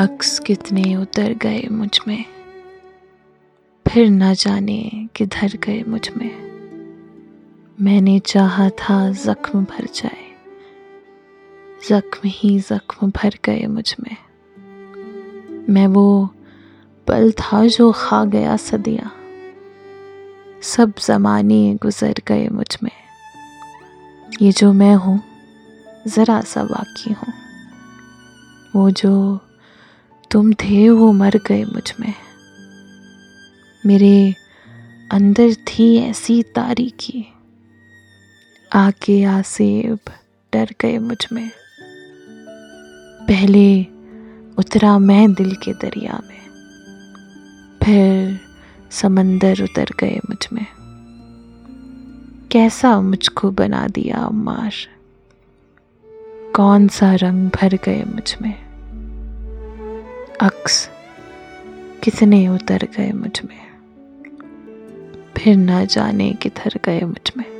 अक्स कितने उतर गए मुझमें। फिर न जाने किधर गए मुझमें। मैंने चाहा था जख्म भर जाए। जख्म ही जख्म भर गए मुझमें। मैं वो पल था जो खा गया सदियाँ। सब जमाने गुजर गए मुझमें। ये जो मैं हूँ, ज़रा सा बाकी हूँ। वो जो तुम थे वो मर गए मुझमें। मेरे अंदर थी ऐसी तारीकी आके आसेब डर गए मुझमें। पहले उतरा मैं दिल के दरिया में। फिर समंदर उतर गए मुझमें। कैसा मुझको बना दिया अम्मार कौन सा रंग भर गए मुझमें। अक्स कितने उतर गए मुझमें फिर ना जाने किधर गए मुझमें